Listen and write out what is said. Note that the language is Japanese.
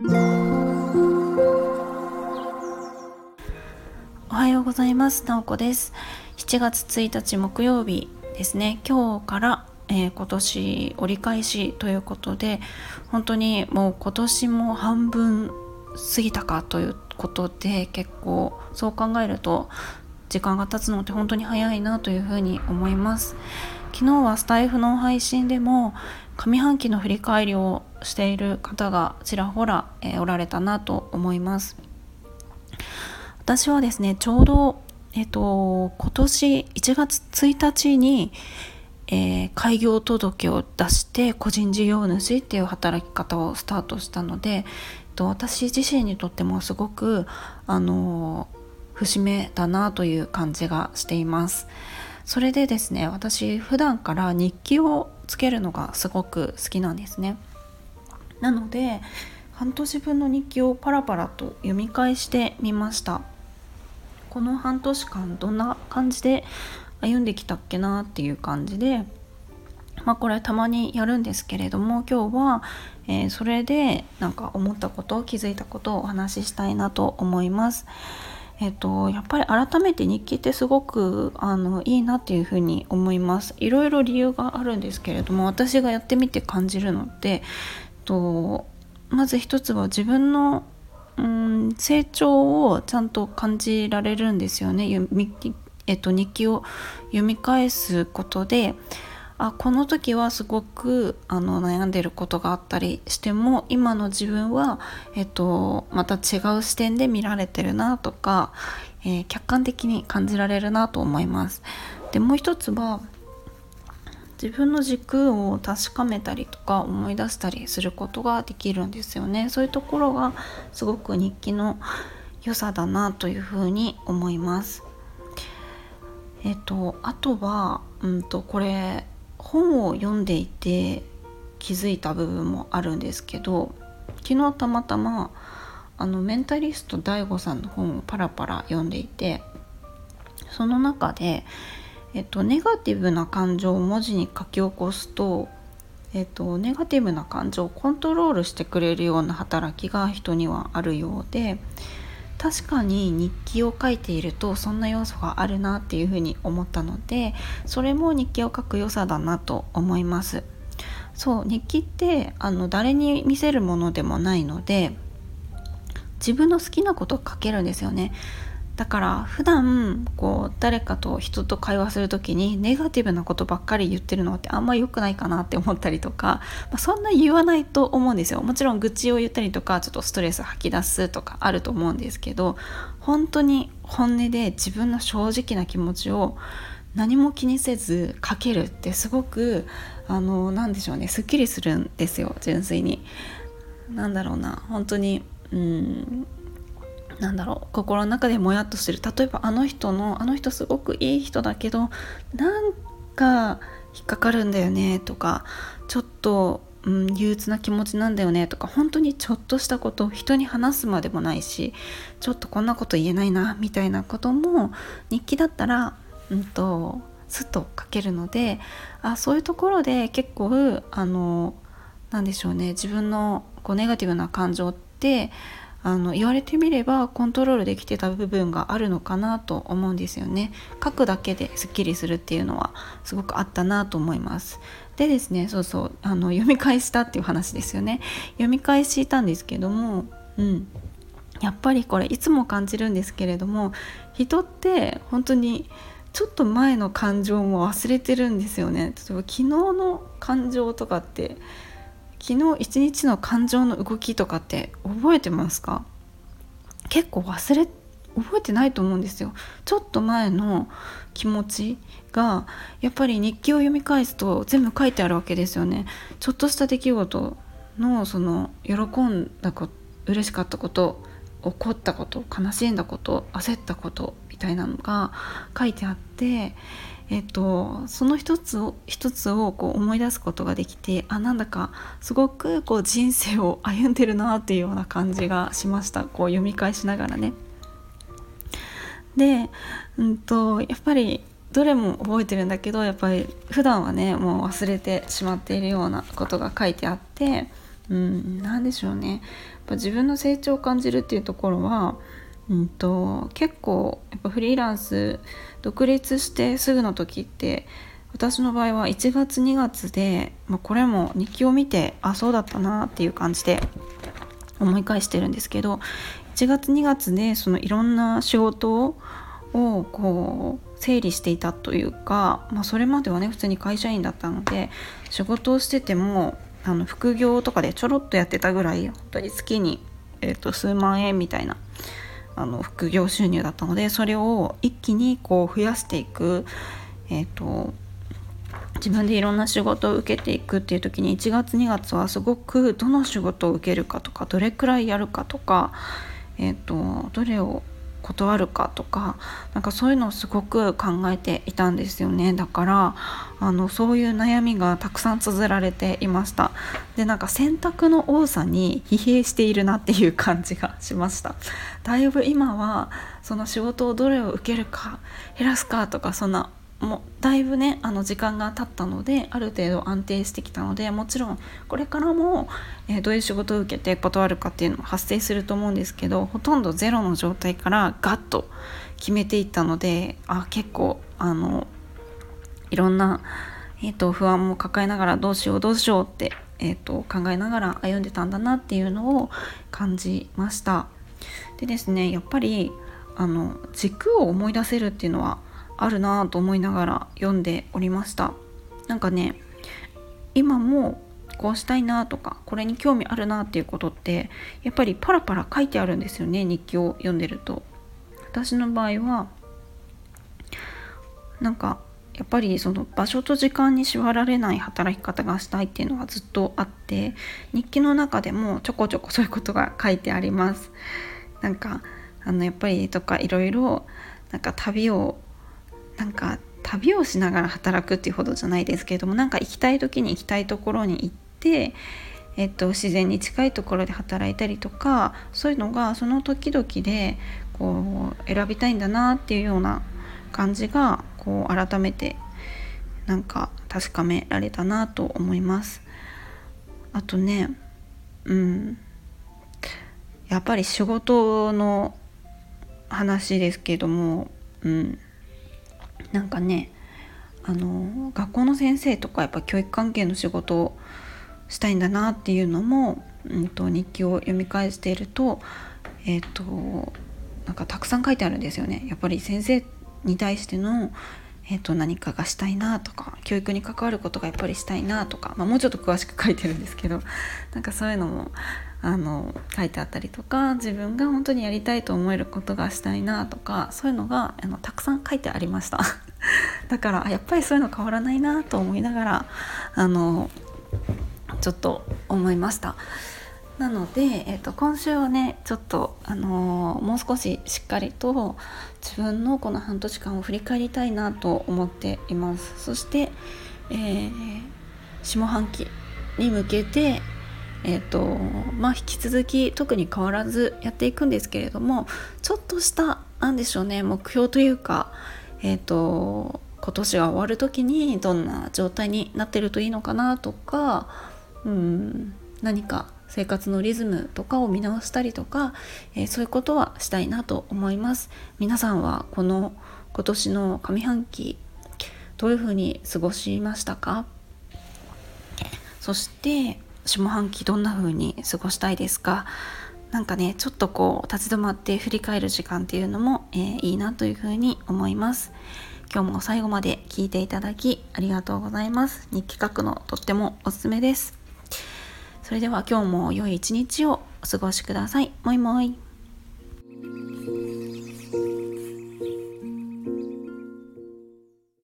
おはようございます。なおこです。7月1日木曜日ですね。今日から、えー、今年折り返しということで本当にもう今年も半分過ぎたかということで結構そう考えると時間が経つのって本当に早いなというふうに思います。昨日はスタイフの配信でも上半期の振り返りをしている方がちらほら、えー、おられたなと思います私はですねちょうどえっ、ー、と今年1月1日に、えー、開業届を出して個人事業主っていう働き方をスタートしたので、えっと、私自身にとってもすごくあの節目だなという感じがしています。それでですね私普段から日記をつけるのがすごく好きなんですねなので半年分の日記をパラパラと読み返してみましたこの半年間どんな感じで歩んできたっけなっていう感じでまあこれたまにやるんですけれども今日は、えー、それでなんか思ったこと気づいたことをお話ししたいなと思います。えっと、やっぱり改めて日記ってすごくあのいいなっていうふうに思います。いろいろ理由があるんですけれども私がやってみて感じるのって、えっと、まず一つは自分のうん成長をちゃんと感じられるんですよね、えっと、日記を読み返すことで。あこの時はすごくあの悩んでることがあったりしても今の自分は、えっと、また違う視点で見られてるなとか、えー、客観的に感じられるなと思います。でもう一つは自分の軸を確かめたりとか思い出したりすることができるんですよねそういうところがすごく日記の良さだなというふうに思いますえっとあとはうんとこれ本を読んでいて気づいた部分もあるんですけど昨日たまたまあのメンタリスト DAIGO さんの本をパラパラ読んでいてその中で、えっと、ネガティブな感情を文字に書き起こすと、えっと、ネガティブな感情をコントロールしてくれるような働きが人にはあるようで確かに日記を書いているとそんな要素があるなっていうふうに思ったのでそれも日記を書く良さだなと思います。そう日記ってあの誰に見せるものでもないので自分の好きなことを書けるんですよね。だから普段こう誰かと人と会話する時にネガティブなことばっかり言ってるのってあんま良くないかなって思ったりとか、まあ、そんな言わないと思うんですよもちろん愚痴を言ったりとかちょっとストレス吐き出すとかあると思うんですけど本当に本音で自分の正直な気持ちを何も気にせず書けるってすごくあの何でしょうねすっきりするんですよ純粋に。なんだろうな本当にうんなんだろう心の中でもやっとする。例えばあの人のあの人すごくいい人だけどなんか引っかかるんだよねとかちょっと、うん、憂鬱な気持ちなんだよねとか本当にちょっとしたこと人に話すまでもないしちょっとこんなこと言えないなみたいなことも日記だったら、うんと、すっと書けるのであそういうところで結構あのなんでしょうね自分のこうネガティブな感情ってあの言われてみればコントロールできてた部分があるのかなと思うんですよね。書くだけですっきりするっていうのはすごくあったなと思います。でですねそうそうあの読み返したっていう話ですよね。読み返したんですけどもうん。やっぱりこれいつも感じるんですけれども人って本当にちょっと前の感情も忘れてるんですよね。例えば昨日の感情とかって昨日一日の感情の動きとかって覚えてますか？結構忘れ覚えてないと思うんですよ。ちょっと前の気持ちがやっぱり日記を読み返すと全部書いてあるわけですよね。ちょっとした出来事のその喜んだこと嬉しかったこと怒ったこと悲しんだこと焦ったことみたいなのが書いてあってえっと、その一つを一つをこう思い出すことができてあなんだかすごくこう人生を歩んでるなっていうような感じがしましたこう読み返しながらね。で、うんと、やっぱりどれも覚えてるんだけどやっぱり普段はねもう忘れてしまっているようなことが書いてあってうん、何でしょうねやっぱ自分の成長を感じるっていうところは、うんと、結構やっぱフリーランス独立してすぐの時って私の場合は1月2月で、まあ、これも日記を見てあそうだったなっていう感じで思い返してるんですけど1月2月でそのいろんな仕事をこう整理していたというか、まあ、それまではね普通に会社員だったので仕事をしててもあの副業とかでちょろっとやってたぐらい本当に月に、えーと、数万円みたいなあの副業収入だったのでそれを一気にこう増やしていく、えーと自分でいろんな仕事を受けていくっていう時に1月2月はすごくどの仕事を受けるかとかどれくらいやるかとか、えーとどれを断るかとかなんかそういうのをすごく考えていたんですよね。だからあのそういう悩みがたくさん綴られていました。でなんか選択の多さに疲弊しているなっていう感じがしました。だいぶ今はその仕事をどれを受けるか減らすかとかそんなもだいぶねあの時間が経ったのである程度安定してきたのでもちろんこれからも、えー、どういう仕事を受けて断るかっていうのも発生すると思うんですけどほとんどゼロの状態からガッと決めていったのであ結構あのいろんな、えーと、不安も抱えながらどうしようどうしようって、えーと考えながら歩んでたんだなっていうのを感じました。でですねやっぱりあの軸を思い出せるっていうのはあるなと思いながら読んでおりました。なんかね今もこうしたいなとかこれに興味あるなっていうことってやっぱりパラパラ書いてあるんですよね日記を読んでると。私の場合はなんかやっぱりその場所と時間に縛られない働き方がしたいっていうのがずっとあって日記の中でもちょこちょこそういうことが書いてあります。なんかあのやっぱりとかいろいろなんか旅をなんか旅をしながら働くっていうほどじゃないですけれどもなんか行きたい時に行きたいところに行って、えっと、自然に近いところで働いたりとかそういうのがその時々でこう選びたいんだなっていうような感じがこう改めてなんか確かめられたなと思います。あとねうんやっぱり仕事の話ですけども、うん、なんかねあの学校の先生とかやっぱ教育関係の仕事をしたいんだなっていうのも、うんと、日記を読み返しているとえっ、ー、となんかたくさん書いてあるんですよね。やっぱり先生に対してのえーと、何かがしたいなとか教育に関わることがやっぱりしたいなとか、まあ、もうちょっと詳しく書いてるんですけどなんかそういうのもあの書いてあったりとか自分が本当にやりたいと思えることがしたいなとかそういうのがあのたくさん書いてありました だからやっぱりそういうの変わらないなと思いながらあのちょっと思いました。なので、えーと、今週はねちょっと、あのー、もう少ししっかりと自分のこの半年間を振り返りたいなと思っていますそして、えー、下半期に向けてえーとまあ、引き続き特に変わらずやっていくんですけれどもちょっとした何でしょうね目標というか、えーと今年が終わる時にどんな状態になってるといいのかなとかうん何か生活のリズムとかを見直したりとか、えー、そういうことはしたいなと思います。皆さんはこの今年の上半期どういうふうに過ごしましたか？そして下半期どんな風に過ごしたいですか？なんかねちょっとこう立ち止まって振り返る時間っていうのも、えー、いいなというふうに思います今日も最後まで聞いていただきありがとうございます日記書くのとってもおすすめですそれでは今日も良い一日をお過ごしください。もいもい。